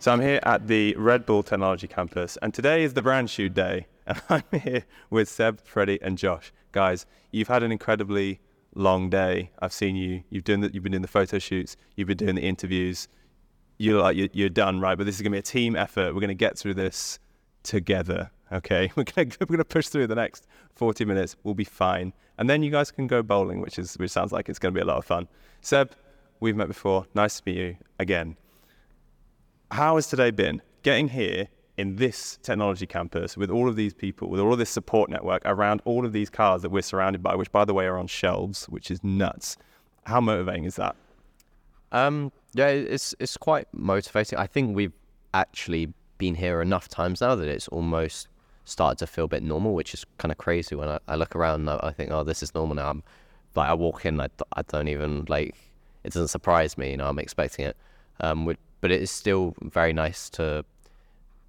So I'm here at the Red Bull Technology Campus, and today is the brand shoot day. And I'm here with Seb, Freddie, and Josh. Guys, you've had an incredibly long day. I've seen you. You've done the, You've been doing the photo shoots. You've been doing the interviews. You look like you're, you're done, right? But this is gonna be a team effort. We're gonna get through this together. Okay, we're gonna we're gonna push through the next 40 minutes. We'll be fine, and then you guys can go bowling, which is which sounds like it's gonna be a lot of fun. Seb, we've met before. Nice to meet you again. How has today been? Getting here in this technology campus with all of these people, with all of this support network around all of these cars that we're surrounded by, which by the way are on shelves, which is nuts. How motivating is that? Um, yeah, it's it's quite motivating. I think we've actually been here enough times now that it's almost started to feel a bit normal, which is kind of crazy. When I, I look around, I, I think, oh, this is normal now. I'm like, I walk in, I, I don't even like. It doesn't surprise me, you know. I'm expecting it. Um, but it is still very nice to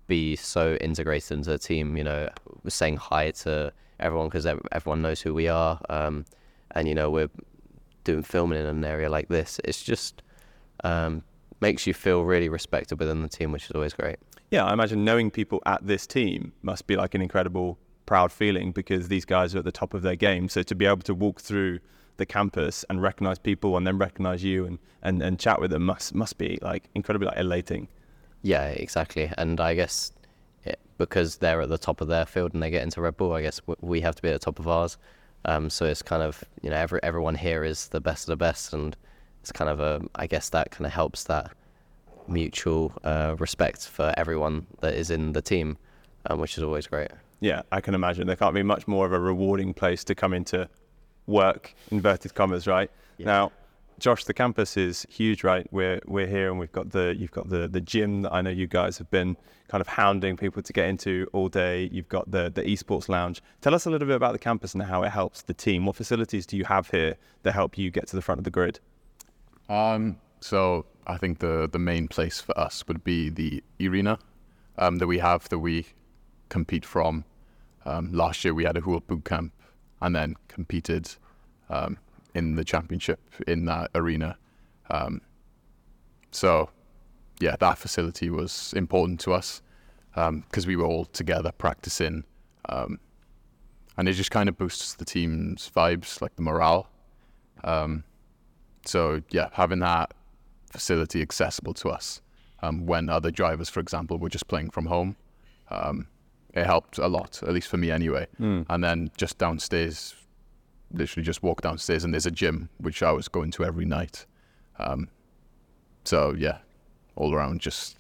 be so integrated into the team. You know, saying hi to everyone because everyone knows who we are, um, and you know we're doing filming in an area like this. It's just um, makes you feel really respected within the team, which is always great. Yeah, I imagine knowing people at this team must be like an incredible proud feeling because these guys are at the top of their game. So to be able to walk through the campus and recognize people and then recognize you and, and, and chat with them must must be like incredibly like elating. Yeah, exactly. And I guess it, because they're at the top of their field and they get into Red Bull, I guess we have to be at the top of ours. Um, so it's kind of you know every, everyone here is the best of the best, and it's kind of a I guess that kind of helps that mutual uh, respect for everyone that is in the team, um, which is always great. Yeah, I can imagine there can't be much more of a rewarding place to come into work, inverted commas, right? Yeah. Now, Josh, the campus is huge, right? We're we're here and we've got the you've got the the gym that I know you guys have been kind of hounding people to get into all day. You've got the the esports lounge. Tell us a little bit about the campus and how it helps the team. What facilities do you have here that help you get to the front of the grid? Um, so I think the the main place for us would be the arena um, that we have that we compete from. Um, last year we had a Hula boot camp and then competed um, in the championship in that arena. Um, so, yeah, that facility was important to us because um, we were all together practicing, um, and it just kind of boosts the team's vibes, like the morale. Um, so, yeah, having that facility accessible to us um, when other drivers, for example, were just playing from home. It helped a lot, at least for me anyway. Mm. And then just downstairs, literally just walk downstairs and there's a gym which I was going to every night. Um, so yeah, all around just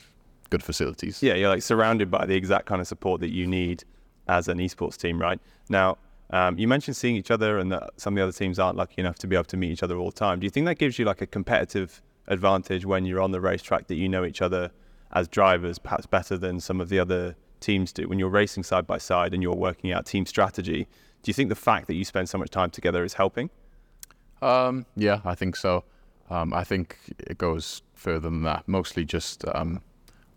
good facilities. Yeah, you're like surrounded by the exact kind of support that you need as an esports team, right? Now, um, you mentioned seeing each other and that some of the other teams aren't lucky enough to be able to meet each other all the time. Do you think that gives you like a competitive advantage when you're on the racetrack that you know each other as drivers perhaps better than some of the other teams do when you're racing side by side and you're working out team strategy? Do you think the fact that you spend so much time together is helping? Um, yeah, I think so. Um, I think it goes further than that. Mostly just um,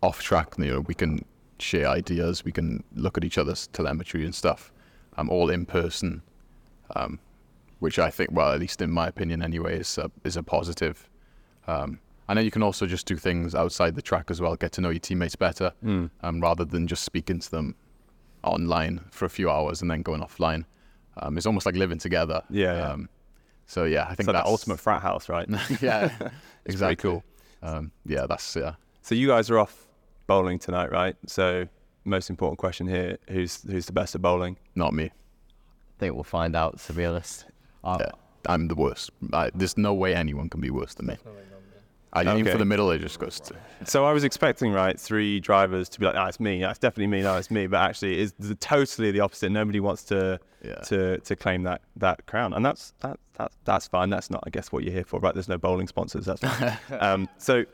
off track. You know, we can share ideas. We can look at each other's telemetry and stuff, um, all in person, um, which I think, well, at least in my opinion, anyway, is a, is a positive. Um, and know you can also just do things outside the track as well, get to know your teammates better, mm. um, rather than just speaking to them online for a few hours and then going offline. Um, it's almost like living together. Yeah. yeah. Um, so yeah, I think it's that's the ultimate frat house, right? yeah, exactly. cool. Um, yeah, that's yeah. So you guys are off bowling tonight, right? So most important question here: who's who's the best at bowling? Not me. I think we'll find out. To be honest, yeah, I'm the worst. I, there's no way anyone can be worse than me. I okay. aim for the middle. Goes to. So I was expecting right three drivers to be like, "Ah, it's me. That's definitely me. No, it's me." But actually, it's the, totally the opposite. Nobody wants to yeah. to to claim that that crown, and that's that, that that's fine. That's not, I guess, what you're here for, right? There's no bowling sponsors. That's fine. um, so,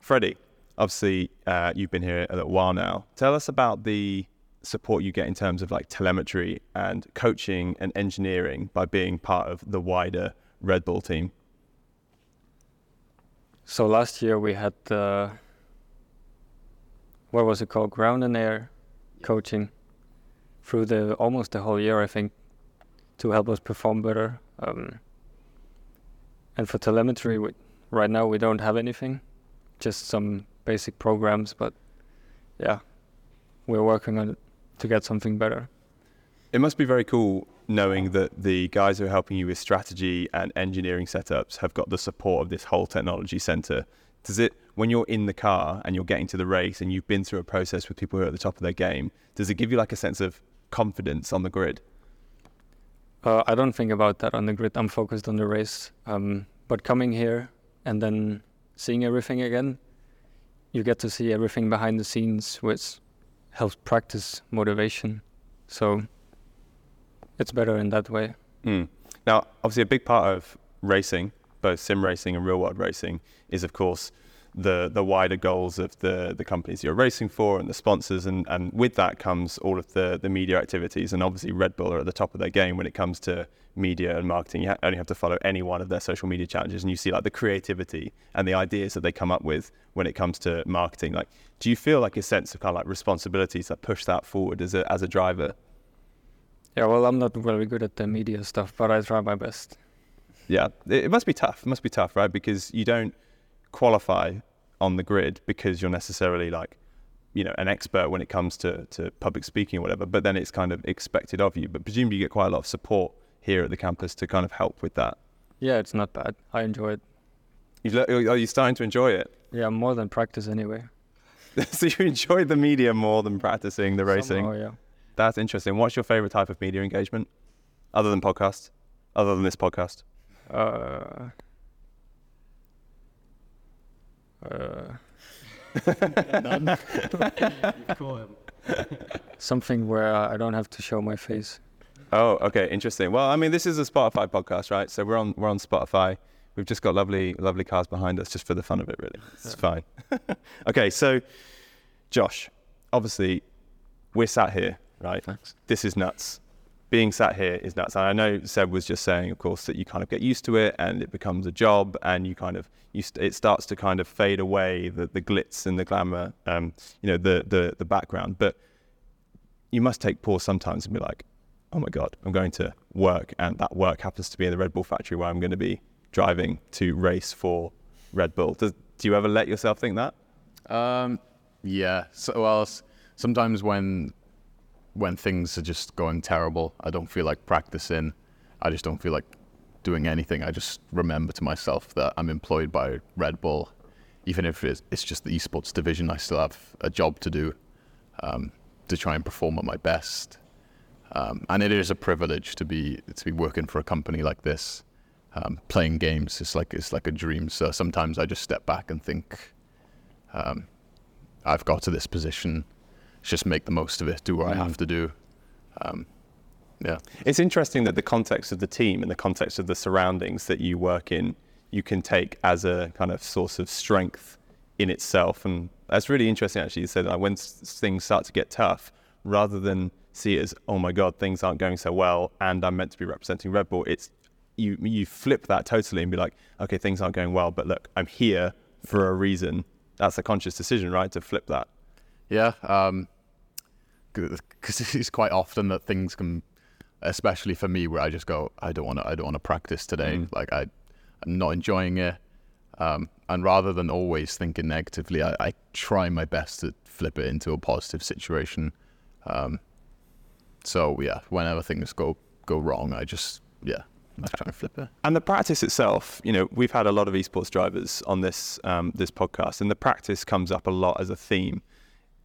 Freddie, obviously, uh, you've been here a little while now. Tell us about the support you get in terms of like telemetry and coaching and engineering by being part of the wider Red Bull team. So last year we had uh, what was it called, ground and air coaching through the almost the whole year, I think, to help us perform better. Um, and for telemetry, we, right now we don't have anything, just some basic programs, but yeah, we're working on it to get something better. It must be very cool knowing that the guys who are helping you with strategy and engineering setups have got the support of this whole technology center. Does it, when you're in the car and you're getting to the race and you've been through a process with people who are at the top of their game, does it give you like a sense of confidence on the grid? Uh, I don't think about that on the grid. I'm focused on the race. Um, but coming here and then seeing everything again, you get to see everything behind the scenes, which helps practice motivation. So it's better in that way. Mm. Now, obviously, a big part of racing, both sim racing and real world racing, is of course the the wider goals of the the companies you're racing for and the sponsors and and with that comes all of the the media activities and obviously Red Bull are at the top of their game when it comes to media and marketing you only have to follow any one of their social media challenges and you see like the creativity and the ideas that they come up with when it comes to marketing like do you feel like a sense of kind of like responsibilities that push that forward as a as a driver Yeah, well, I'm not very good at the media stuff, but I try my best. yeah it, must be tough it must be tough right because you don't qualify on the grid because you're necessarily like you know an expert when it comes to, to public speaking or whatever but then it's kind of expected of you but presumably you get quite a lot of support here at the campus to kind of help with that Yeah, it's not bad. I enjoy it. You've, le- oh, are you starting to enjoy it Yeah, more than practice anyway. so you enjoy the media more than practicing the racing Oh yeah. That's interesting what's your favorite type of media engagement other than podcasts other than this podcast Uh, uh, something where I don't have to show my face. Oh, okay, interesting. Well, I mean, this is a Spotify podcast, right? So we're on we're on Spotify. We've just got lovely lovely cars behind us, just for the fun of it, really. It's fine. okay, so Josh, obviously, we're sat here, right? Thanks. This is nuts. Being sat here is nuts. And I know Seb was just saying, of course, that you kind of get used to it and it becomes a job, and you kind of you st- it starts to kind of fade away the the glitz and the glamour, um, you know, the the the background, but you must take pause sometimes and be like, oh my God, I'm going to work, and that work happens to be in the Red Bull factory where I'm going to be driving to race for Red Bull. Does, do you ever let yourself think that? Um, yeah. So, well, sometimes when when things are just going terrible, I don't feel like practicing. I just don't feel like doing anything. I just remember to myself that I'm employed by Red Bull, even if it's, just the esports division. I still have a job to do um, to try and perform at my best. Um, and it is a privilege to be to be working for a company like this, um, playing games. It's like it's like a dream. So sometimes I just step back and think, um, I've got to this position. Just make the most of it. Do what I have to do. Um, yeah. It's interesting that the context of the team and the context of the surroundings that you work in, you can take as a kind of source of strength in itself. And that's really interesting, actually. You said like, when things start to get tough, rather than see it as, oh my God, things aren't going so well and I'm meant to be representing Red Bull, it's you, you flip that totally and be like, okay, things aren't going well, but look, I'm here for a reason. That's a conscious decision, right? To flip that. Yeah, because it's quite often that things can, especially for me, where I just go, I don't want to, I don't want to practice today. Like I, I'm not enjoying it, um, and rather than always thinking negatively, I, I try my best to flip it into a positive situation. Um, so yeah, whenever things go go wrong, I just yeah, I try and flip it. And the practice itself, you know, we've had a lot of esports drivers on this um, this podcast, and the practice comes up a lot as a theme.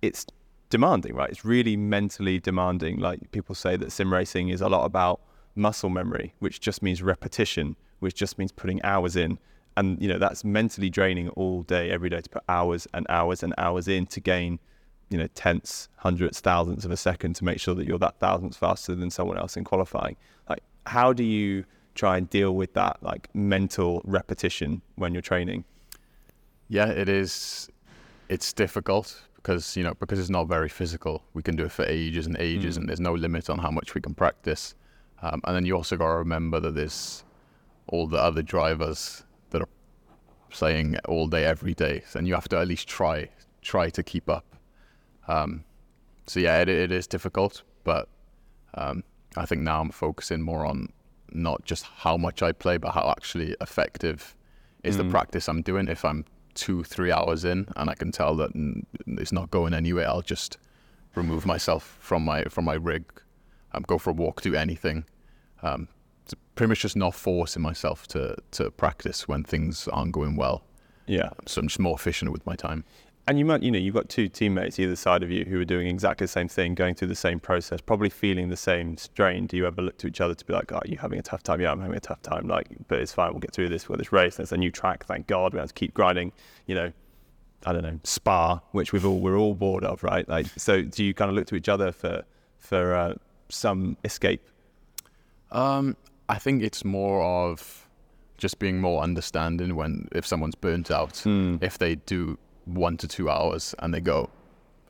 It's demanding, right? It's really mentally demanding. Like people say that sim racing is a lot about muscle memory, which just means repetition, which just means putting hours in. And you know that's mentally draining all day, every day to put hours and hours and hours in to gain, you know, tenths, hundredths, thousandths of a second to make sure that you're that thousandths faster than someone else in qualifying. Like, how do you try and deal with that like mental repetition when you're training? Yeah, it is. It's difficult because you know because it's not very physical. We can do it for ages and ages, Mm. and there's no limit on how much we can practice. Um, and then you also got to remember that there's all the other drivers that are playing all day, every day, and you have to at least try try to keep up. Um, so yeah, it, it is difficult, but um, I think now I'm focusing more on not just how much I play, but how actually effective is the Mm. practice I'm doing. If I'm two, three hours in, and I can tell that it's not going anywhere, I'll just remove myself from my from my rig, um, go for a walk, do anything. Um, it's pretty much just not forcing myself to to practice when things aren't going well. Yeah. So I'm just more efficient with my time. And you might, you know, you've got two teammates either side of you who are doing exactly the same thing, going through the same process, probably feeling the same strain. Do you ever look to each other to be like, "Oh, you having a tough time? Yeah, I'm having a tough time." Like, but it's fine. We'll get through this. We've got this race. There's a new track. Thank God. We have to keep grinding. You know, I don't know, Spa, which we've all we're all bored of, right? Like, so do you kind of look to each other for for uh, some escape? Um, I think it's more of just being more understanding when if someone's burnt out, Hmm. if they do one to two hours and they go,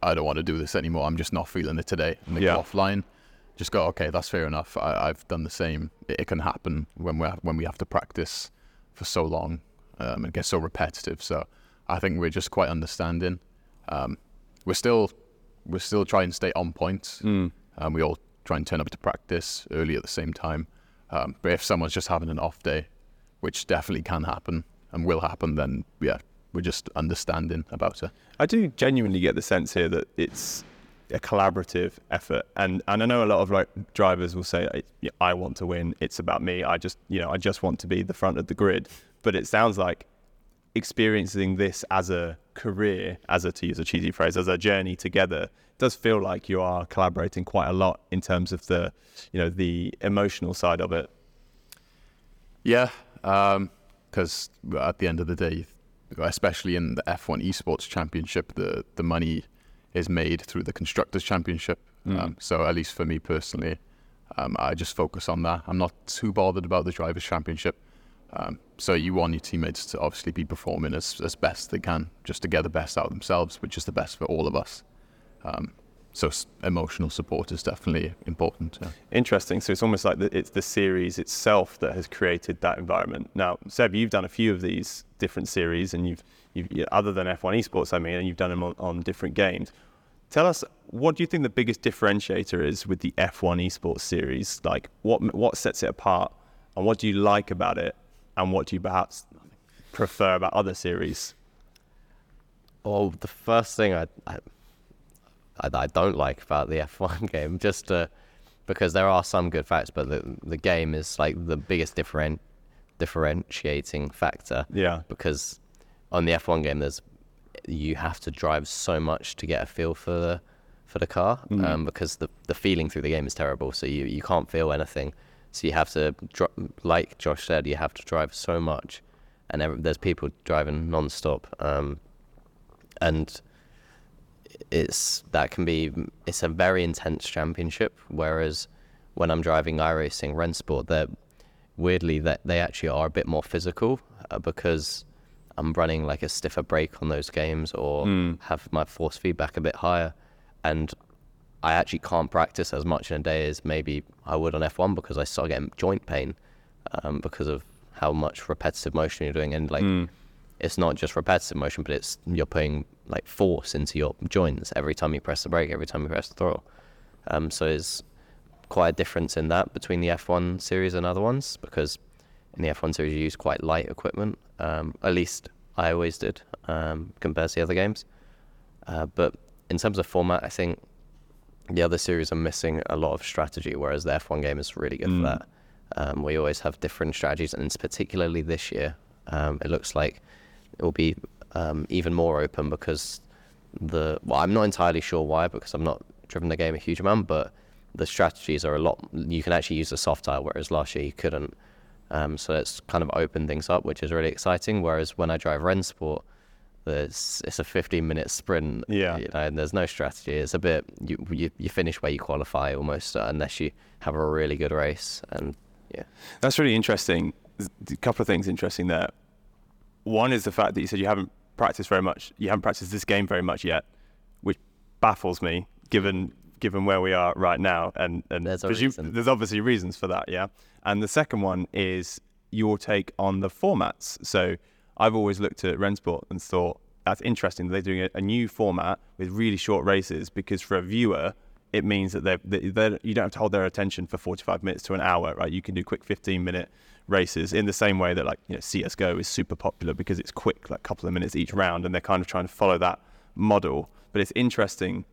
I don't want to do this anymore. I'm just not feeling it today, and they Yeah. go offline. Just go, okay, that's fair enough. I, I've done the same. It, it can happen when we when we have to practice for so long. Um, it gets so repetitive. So I think we're just quite understanding. Um, we're still we're still trying to stay on point. Hmm. Um, we all try and turn up to practice early at the same time. Um, but if someone's just having an off day, which definitely can happen and will happen, then yeah, we're just understanding about it. I do genuinely get the sense here that it's a collaborative effort, and and I know a lot of like drivers will say, "I- "I want to win. It's about me. I just you know I just want to be the front of the grid." But it sounds like experiencing this as a career, as a to use a cheesy phrase, as a journey together, does feel like you are collaborating quite a lot in terms of the you know the emotional side of it. Yeah, um, because at the end of the day, especially in the F1 Esports Championship, the the money is made through the Constructors Championship. Um, so at least for me personally, um, I just focus on that. I'm not too bothered about the Drivers' Championship. Um, so you want your teammates to obviously be performing as, as best they can, just to get the best out of themselves, which is the best for all of us. Um, so s- emotional support is definitely important. Yeah. Interesting. So it's almost like the, it's the series itself that has created that environment. Now, Seb, you've done a few of these different series, and you've, you've other than F1 Esports, I mean, and you've done them on, on different games. Tell us, what do you think the biggest differentiator is with the F1 Esports series? Like, what what sets it apart, and what do you like about it, and what do you perhaps prefer about other series? Well, the first thing I, I, I, I don't like about the F1 game, just uh, because there are some good facts, but the the game is like the biggest different differentiating factor. Yeah. Because on the F1 game, there's you have to drive so much to get a feel for the for the car, um, because the the feeling through the game is terrible. So you you can't feel anything. So you have to, like Josh said, you have to drive so much, and there's people driving non-stop. Um, and it's that can be it's a very intense championship whereas when i'm driving iRacing Rennsport they're weirdly that they actually are a bit more physical uh, because i'm running like a stiffer brake on those games or have my force feedback a bit higher. And i actually can't practice as much in a day as maybe i would on f1 because i start getting joint pain um, because of how much repetitive motion you're doing. And like it's not just repetitive motion, but it's you're putting like force into your joints every time you press the brake, every time you press the throttle. Um, so it's quite a difference in that between the F1 series and other ones because in the F1 series you use quite light equipment. Um, at least I always did um, compared to the other games. Uh, but in terms of format, I think the other series are missing a lot of strategy, whereas the F1 game is really good for that. Um, we always have different strategies, and particularly this year, um, it looks like it will be um, even more open because the well, I'm not entirely sure why because I'm not driven the game a huge amount, but the strategies are a lot. You can actually use the soft tire, whereas last year you couldn't. Um, so it's kind of opened things up, which is really exciting. Whereas when I drive Rennsport, there's it's a 15 minute sprint. Yeah. you know, and there's no strategy. It's a bit you you, you finish where you qualify almost, uh, unless you have a really good race. And yeah, That's really interesting. There's a couple of things interesting there. One is the fact that you said you haven't practiced very much. You haven't practiced this game very much yet, which baffles me, given given where we are right now. And and There's a presume- reason. there's obviously reasons for that, yeah. And the second one is your take on the formats. So I've always looked at Rennsport and thought that's interesting. They're doing a, a new format with really short races because for a viewer, it means that they're, they're, you don't have to hold their attention for 45 minutes to an hour, right? You can do quick 15 minute races in the same way that like you know CS:GO is super popular because it's quick, like a couple of minutes each round, and they're kind of trying to follow that model. But it's interesting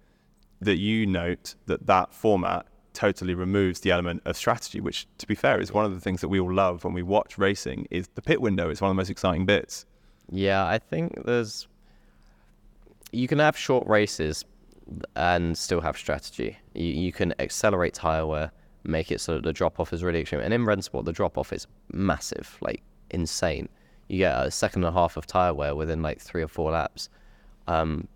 that you note that that format totally removes the element of strategy, which, to be fair, is one of the things that we all love when we watch racing. Is the pit window is one of the most exciting bits. Yeah, I think there's. You can have short races and still have strategy. You, you can accelerate tire wear, make it so that the drop off is really extreme. And in Rennsport, the drop off is massive, like insane. You get a second and a half of tire wear within like three or four laps. Um,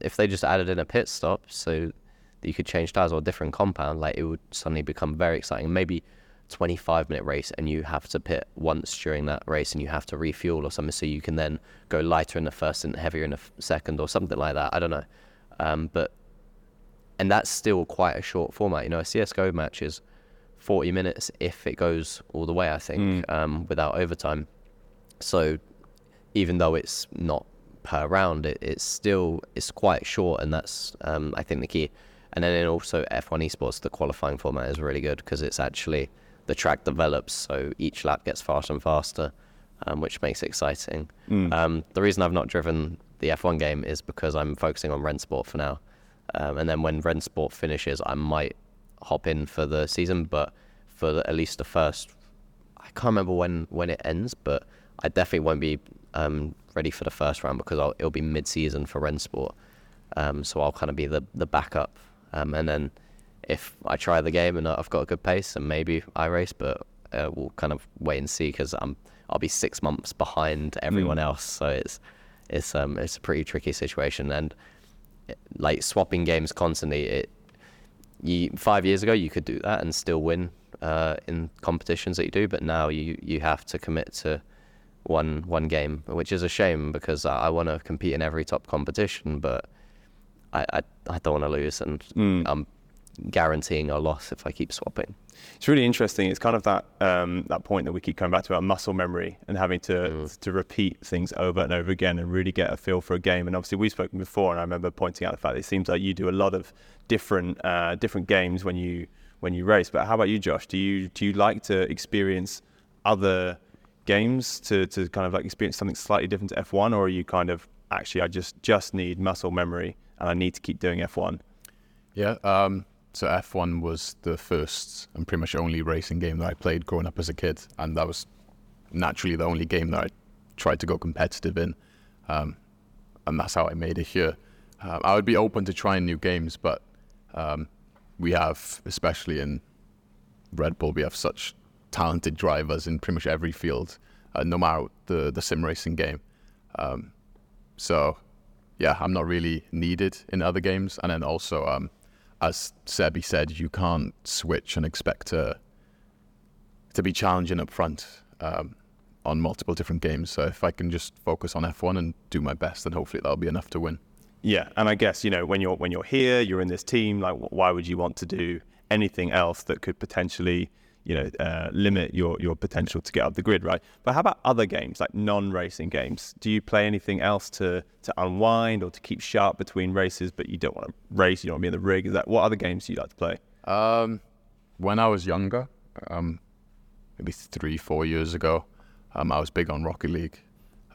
if they just added in a pit stop so that you could change tires or a different compound, like it would suddenly become very exciting. Maybe 25 minute race and you have to pit once during that race and you have to refuel or something so you can then go lighter in the first and heavier in the second or something like that. I don't know. Um, but and that's still quite a short format. You know, a CS:GO match is 40 minutes if it goes all the way. I think um, without overtime. So even though it's not per round, it, it's still it's quite short, and that's um, I think the key. And then also F1 esports, the qualifying format is really good because it's actually the track develops, so each lap gets faster and faster, um, which makes it exciting. Um, the reason I've not driven the F1 game is because I'm focusing on Rennsport for now, um, and then when Rennsport finishes, I might hop in for the season, but for the, at least the first, I can't remember when when it ends, but I definitely won't be um, ready for the first round because I'll, it'll be mid-season for Rennsport, um, so I'll kind of be the the backup, um, and then if I try the game and I've got a good pace, and maybe I race, but uh, we'll kind of wait and see because I'm I'll be six months behind everyone else, so it's it's um it's a pretty tricky situation, and like swapping games constantly, it you five years ago you could do that and still win uh, in competitions that you do, but now you you have to commit to one one game, which is a shame because I, I want to compete in every top competition, but I I, I don't want to lose, and I'm guaranteeing a loss if I keep swapping. It's really interesting. It's kind of that um, that point that we keep coming back to about muscle memory and having to to repeat things over and over again and really get a feel for a game. And obviously, we've spoken before, and I remember pointing out the fact that it seems like you do a lot of different uh, different games when you when you race. But how about you, Josh? Do you do you like to experience other games to, to kind of like experience something slightly different to F1, or are you kind of actually I just just need muscle memory and I need to keep doing F1? Yeah. Um, so F1 was the first and pretty much only racing game that I played growing up as a kid, and that was naturally the only game that I tried to go competitive in, um, and that's how I made it here. Um, I would be open to trying new games, but um, we have, especially in Red Bull, we have such talented drivers in pretty much every field, uh, no matter the the sim racing game. Um, so, yeah, I'm not really needed in other games. And then also, um, as Sebi said, you can't switch and expect to to be challenging up front um, on multiple different games. So if I can just focus on F1 and do my best, then hopefully that'll be enough to win. Yeah, and I guess you know when you're when you're here, you're in this team. Like, why would you want to do anything else that could potentially, you know, uh, limit your your potential to get up the grid, right? But how about other games, like non-racing games? Do you play anything else to to unwind or to keep sharp between races, but you don't want to race, you don't want to be in the rig? Is that what other games do you like to play? Um, when I was younger, um, maybe three, four years ago, um, I was big on Rocket League.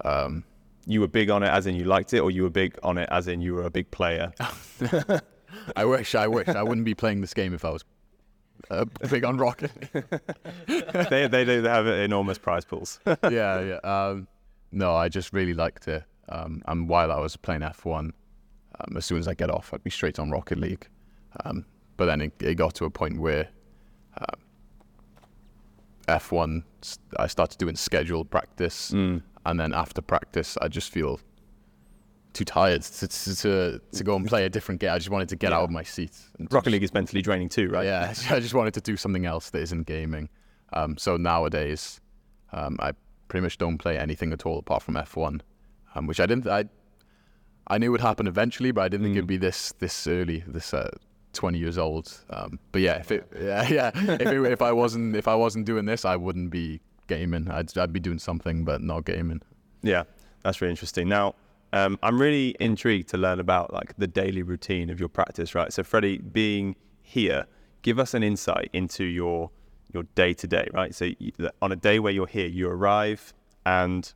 Um, You were big on it, as in you liked it, or you were big on it, as in you were a big player. I wish, I wish I wouldn't be playing this game if I was uh, big on Rocket. they they do have enormous prize pools. yeah, yeah. Um, no, I just really liked it. Um, and while I was playing F1, um, as soon as I get off, I'd be straight on Rocket League. Um, but then it, it got to a point where um, F1, s- I started doing scheduled practice, Mm. and then after practice, I just feel too tired to to, to, go and play a different game. I just wanted to get out of my seat. and Rocket League is mentally draining too, right? yeah, I just wanted to do something else that isn't gaming. Um, so nowadays, um, I pretty much don't play anything at all apart from F1, um, which I didn't. I I knew would happen eventually, but I didn't think it'd be this this early, this uh, 20 years old. Um, but yeah, if it, yeah, yeah, if, it, if I wasn't if I wasn't doing this, I wouldn't be gaming. I'd I'd be doing something, but not gaming. Yeah, that's really interesting. Now, um, I'm really intrigued to learn about like the daily routine of your practice, right? So, Freddie, being here. Give us an insight into your your day to day, right? So you, on a day where you're here, you arrive and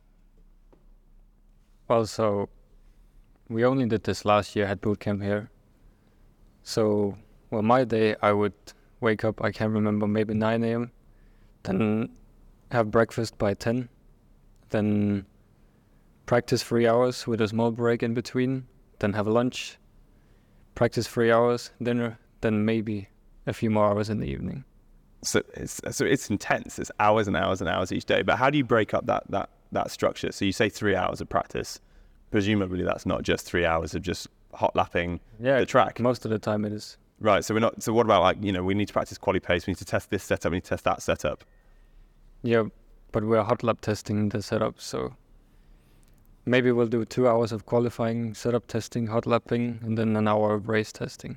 Well, so we only did this last year at boot camp here. So, well, my day, I would wake up, I can't remember, maybe 9 a.m., then have breakfast by 10, then practice three hours with a small break in between, then have lunch, practice three hours, dinner, then maybe a few more hours in the evening. so it's so it's intense. It's hours and hours and hours each day. But how do you break up that that that structure? So you say three hours of practice. Presumably that's not just three hours of just hot lapping Yeah, the track. most of the time it is. Right. So we're not. So what about like you know we need to practice quality pace. We need to test this setup. We need to test that setup. Yeah, but we're hot lap testing the setup, so maybe we'll do two hours of qualifying, setup testing, hot lapping, and then an hour of race testing.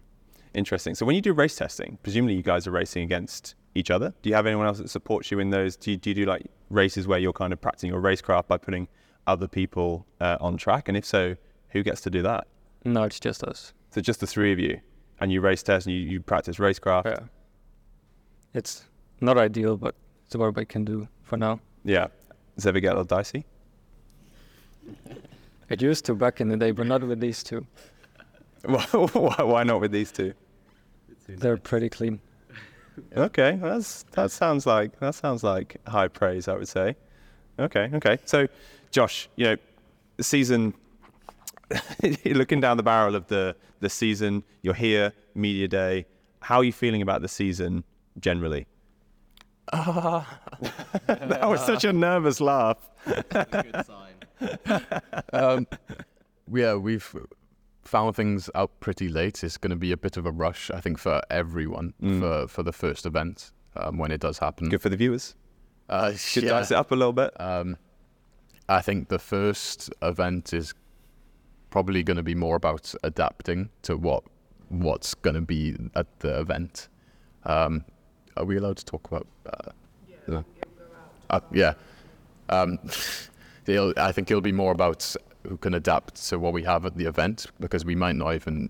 Interesting. So when you do race testing, presumably you guys are racing against each other. Do you have anyone else that supports you in those? Do you, do you do like races where you're kind of practicing your racecraft by putting other people uh, on track? And if so, who gets to do that? No, it's just us. So just the three of you, and you race test and you, you practice racecraft. Yeah. It's not ideal, but it's what we can do for now. Yeah. Does it ever get a little dicey? It used to back in the day, but not with these two. why, why not with these two? They're pretty clean. Okay, that's that sounds like that sounds like high praise, I would say. Okay, okay. So, Josh, you know, the season. you're looking down the barrel of the the season. You're here, media day. How are you feeling about the season generally? that was such a nervous laugh. Good sign. um, yeah, we've found things out pretty late. It's going to be a bit of a rush, I think, for everyone Mm. for for the first event um, when it does happen. Good for the viewers. Uh, Should yeah. dice it up a little bit. Um, I think the first event is probably going to be more about adapting to what what's going to be at the event. Um, are we allowed to talk about? Uh, yeah. Uh, yeah. It'll, I think it'll be more about who can adapt to what we have at the event because we might not even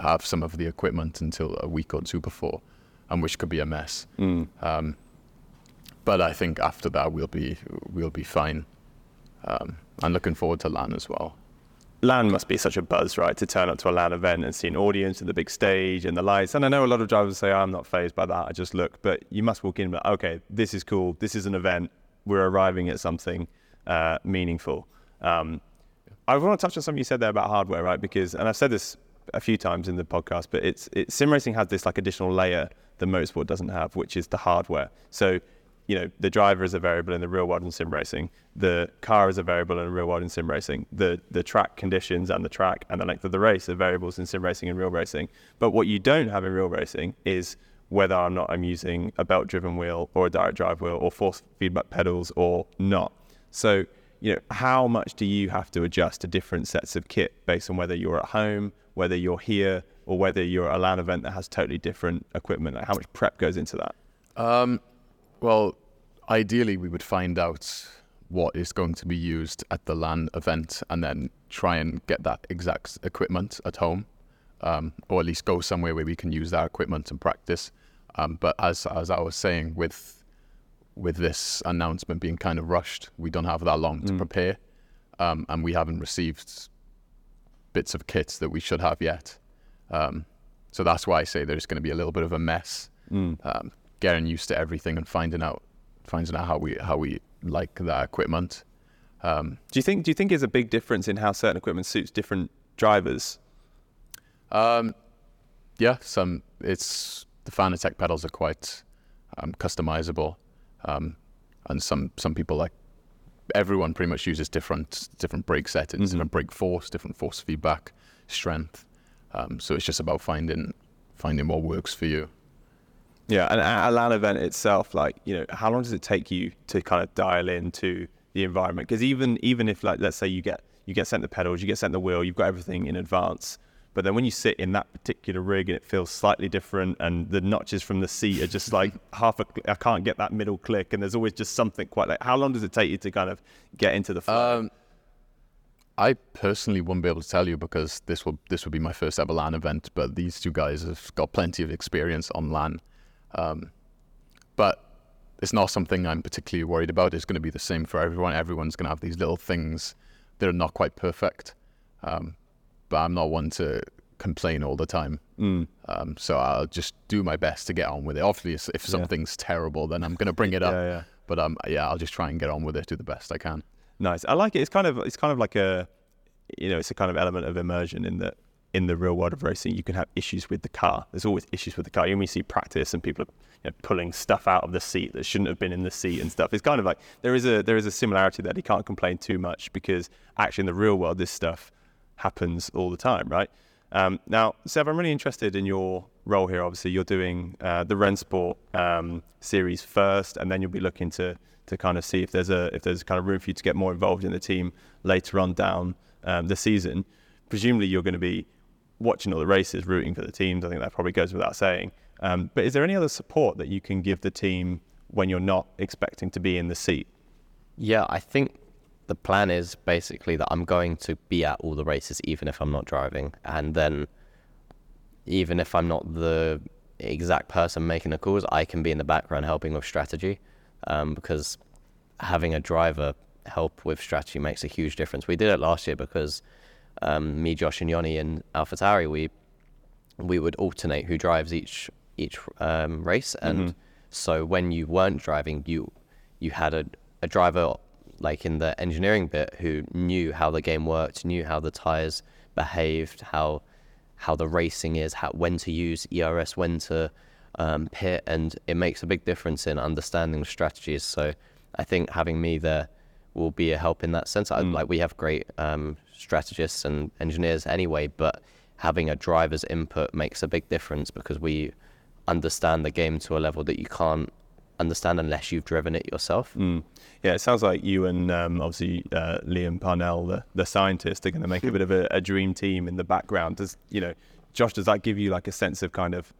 have some of the equipment until a week or two before, and which could be a mess. Mm. Um, but I think after that we'll be we'll be fine. Um, I'm looking forward to LAN as well. LAN must be such a buzz, right? To turn up to a LAN event and see an audience and the big stage and the lights. And I know a lot of drivers say, I'm not phased by that. I just look. But you must walk in and be like, okay, this is cool. This is an event. We're arriving at something uh, meaningful. Um, I want to touch on something you said there about hardware, right? Because, and I've said this a few times in the podcast, but it's it, sim racing has this like additional layer that motorsport doesn't have, which is the hardware. So you know, the driver is a variable in the real world in sim racing. The car is a variable in the real world in sim racing. The the track conditions and the track and the length of the race are variables in sim racing and real racing. But what you don't have in real racing is whether or not I'm using a belt driven wheel or a direct drive wheel or force feedback pedals or not. So, you know, how much do you have to adjust to different sets of kit based on whether you're at home, whether you're here, or whether you're at a LAN event that has totally different equipment? Like how much prep goes into that? Um, well, ideally we would find out what is going to be used at the LAN event and then try and get that exact equipment at home, um, or at least go somewhere where we can use that equipment and practice. Um, but as as I was saying, with with this announcement being kind of rushed, we don't have that long to Mm. prepare, um, and we haven't received bits of kits that we should have yet. Um, so that's why I say there's going to be a little bit of a mess Mm. um, getting used to everything and finding out finding out how we how we like that equipment. Um, Do you think do you think there's a big difference in how certain equipment suits different drivers? um, yeah, some it's the Fanatec pedals are quite um, customizable, um, and some some people like everyone pretty much uses different different brake settings, Mhm. different brake force, different force feedback, strength. Um, so it's just about finding finding what works for you. Yeah, and at a LAN event itself, like you know, how long does it take you to kind of dial into the environment? Because even even if like let's say you get you get sent the pedals, you get sent the wheel, you've got everything in advance. But then when you sit in that particular rig and it feels slightly different, and the notches from the seat are just like half a, I can't get that middle click, and there's always just something quite like. How long does it take you to kind of get into the flow? Um, I personally wouldn't be able to tell you because this will this would be my first ever LAN event. But these two guys have got plenty of experience on LAN. Um, but it's not something I'm particularly worried about. It's going to be the same for everyone. Everyone's going to have these little things that are not quite perfect. Um, but I'm not one to complain all the time. Mm. Um, so I'll just do my best to get on with it. Obviously, if something's terrible, then I'm going to bring it up. Yeah, yeah. But um, yeah, I'll just try and get on with it, do the best I can. Nice. I like it. It's kind of it's kind of like a you know, it's a kind of element of immersion in that in the real world of racing you can have issues with the car. There's always issues with the car. You only see practice and people are you know, pulling stuff out of the seat that shouldn't have been in the seat and stuff. It's kind of like there is a there is a similarity that he can't complain too much because actually in the real world this stuff happens all the time, right? Um, now, Seb, I'm really interested in your role here. Obviously, you're doing uh, the Rennsport um, series first, and then you'll be looking to to kind of see if there's a if there's kind of room for you to get more involved in the team later on down um, the season. Presumably, you're going to be watching all the races, rooting for the teams. I think that probably goes without saying. Um, but is there any other support that you can give the team when you're not expecting to be in the seat? Yeah, I think the plan is basically that I'm going to be at all the races, even if I'm not driving, and then even if I'm not the exact person making the calls, I can be in the background helping with strategy, um, because having a driver help with strategy makes a huge difference. We did it last year because um, me, Josh, and Yoni and AlphaTauri, we we would alternate who drives each each um, race, and Mm-hmm. so when you weren't driving, you you had a, a driver like in the engineering bit who knew how the game worked, knew how the tires behaved, how how the racing is, how when to use ERS, when to um, pit, and it makes a big difference in understanding the strategies. So I think having me there will be a help in that sense. I, like we have great um, strategists and engineers anyway, but having a driver's input makes a big difference because we understand the game to a level that you can't understand unless you've driven it yourself. Mm. Yeah, it sounds like you and um, obviously uh, Liam Parnell, the, the scientist, are going to make a bit of a, a dream team in the background. Does you know, Josh? Does that give you like a sense of kind of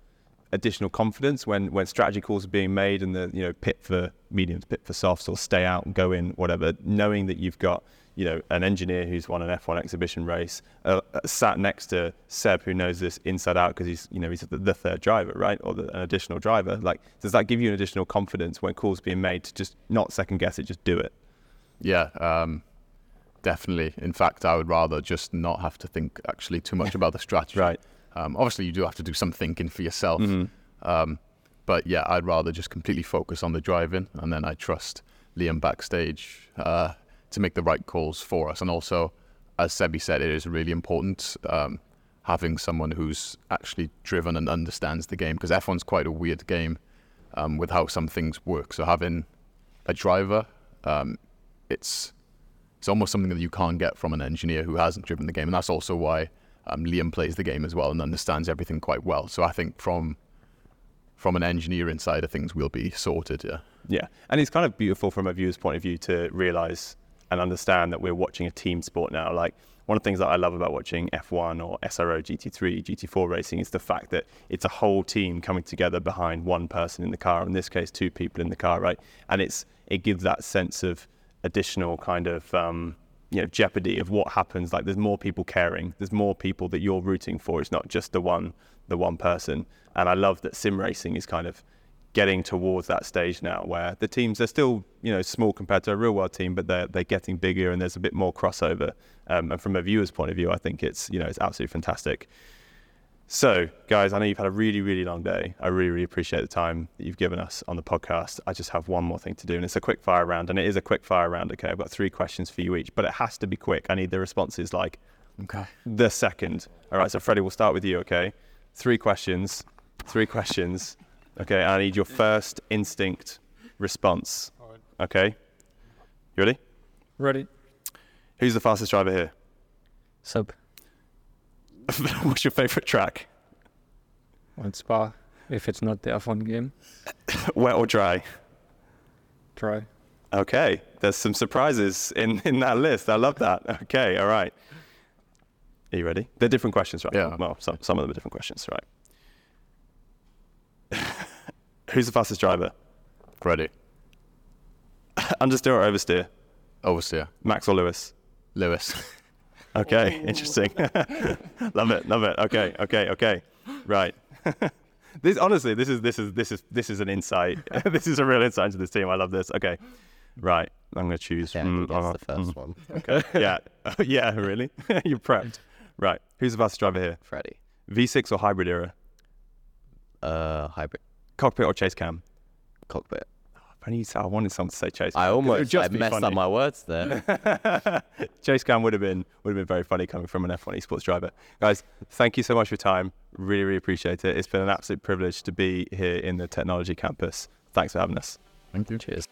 additional confidence when when strategy calls are being made and the you know pit for mediums, pit for softs, or stay out and go in, whatever? Knowing that you've got you know an engineer who's won an F1 exhibition race uh, uh, sat next to Seb, who knows this inside out because he's you know he's the, the third driver, right, or the, an additional driver. Like, does that give you an additional confidence when calls being made to just not second guess it, just do it? Yeah, um, definitely. In fact, I would rather just not have to think actually too much about the strategy. Right. Um, obviously, you do have to do some thinking for yourself. Um, but yeah, I'd rather just completely focus on the driving, and then I trust Liam backstage uh, to make the right calls for us. And also, as Sebi said, it is really important um, having someone who's actually driven and understands the game because F1's quite a weird game um, with how some things work. So having a driver, um, it's it's almost something that you can't get from an engineer who hasn't driven the game, and that's also why um, Liam plays the game as well and understands everything quite well. So I think from from an engineering side of things, we'll be sorted. Yeah. Yeah, and it's kind of beautiful from a viewer's point of view to realize and understand that we're watching a team sport now. Like one of the things that I love about watching F1 or SRO, GT3, GT4 racing is the fact that it's a whole team coming together behind one person in the car. In this case, two people in the car, right? And it's it gives that sense of additional kind of um, you know jeopardy of what happens. Like there's more people caring. There's more people that you're rooting for. It's not just the one the one person. And I love that sim racing is kind of getting towards that stage now where the teams are still you know small compared to a real world team but they're they're getting bigger and there's a bit more crossover. Um, and from a viewer's point of view I think it's you know it's absolutely fantastic. So guys I know you've had a really really long day. I really really appreciate the time that you've given us on the podcast. I just have one more thing to do and it's a quick fire round and it is a quick fire round okay? I've got three questions for you each but it has to be quick. I need the responses like Okay. the second. All right so Freddie we'll start with you okay? Three questions three questions Okay, I need your first instinct response. Okay, you ready? Ready? Who's the fastest driver here? Seb. What's your favorite track? One Spa. If it's not the F1 game, Wet or dry? Dry. Okay, there's some surprises in, in that list. I love that. Okay, all right. Are you ready? They're different questions, right? Yeah. Well, some, some of them are different questions, right? Who's the fastest driver? Freddie. Understeer or oversteer? Oversteer. Max or Lewis? Lewis. Okay, interesting. love it, love it. Okay, okay, okay. Right. this honestly, this is this is this is this is an insight. this is a real insight into this team. I love this. Okay. Right. I'm gonna choose. Yeah, mm, that's uh, the first mm. one. Okay. yeah. yeah. Really? You're prepped. Right. Who's the fastest driver here? Freddie. V6 or hybrid era? Uh, hybrid Cockpit or chase cam? cockpit. I, need, I wanted someone to say chase. I cam, 'cause it would almost just I messed funny. up my words there. Chase Cam would have been would have been very funny coming from an F1 esports driver. Guys, thank you so much for your time. Really, really appreciate it. It's been an absolute privilege to be here in the technology campus. Thanks for having us. Thank you. Cheers.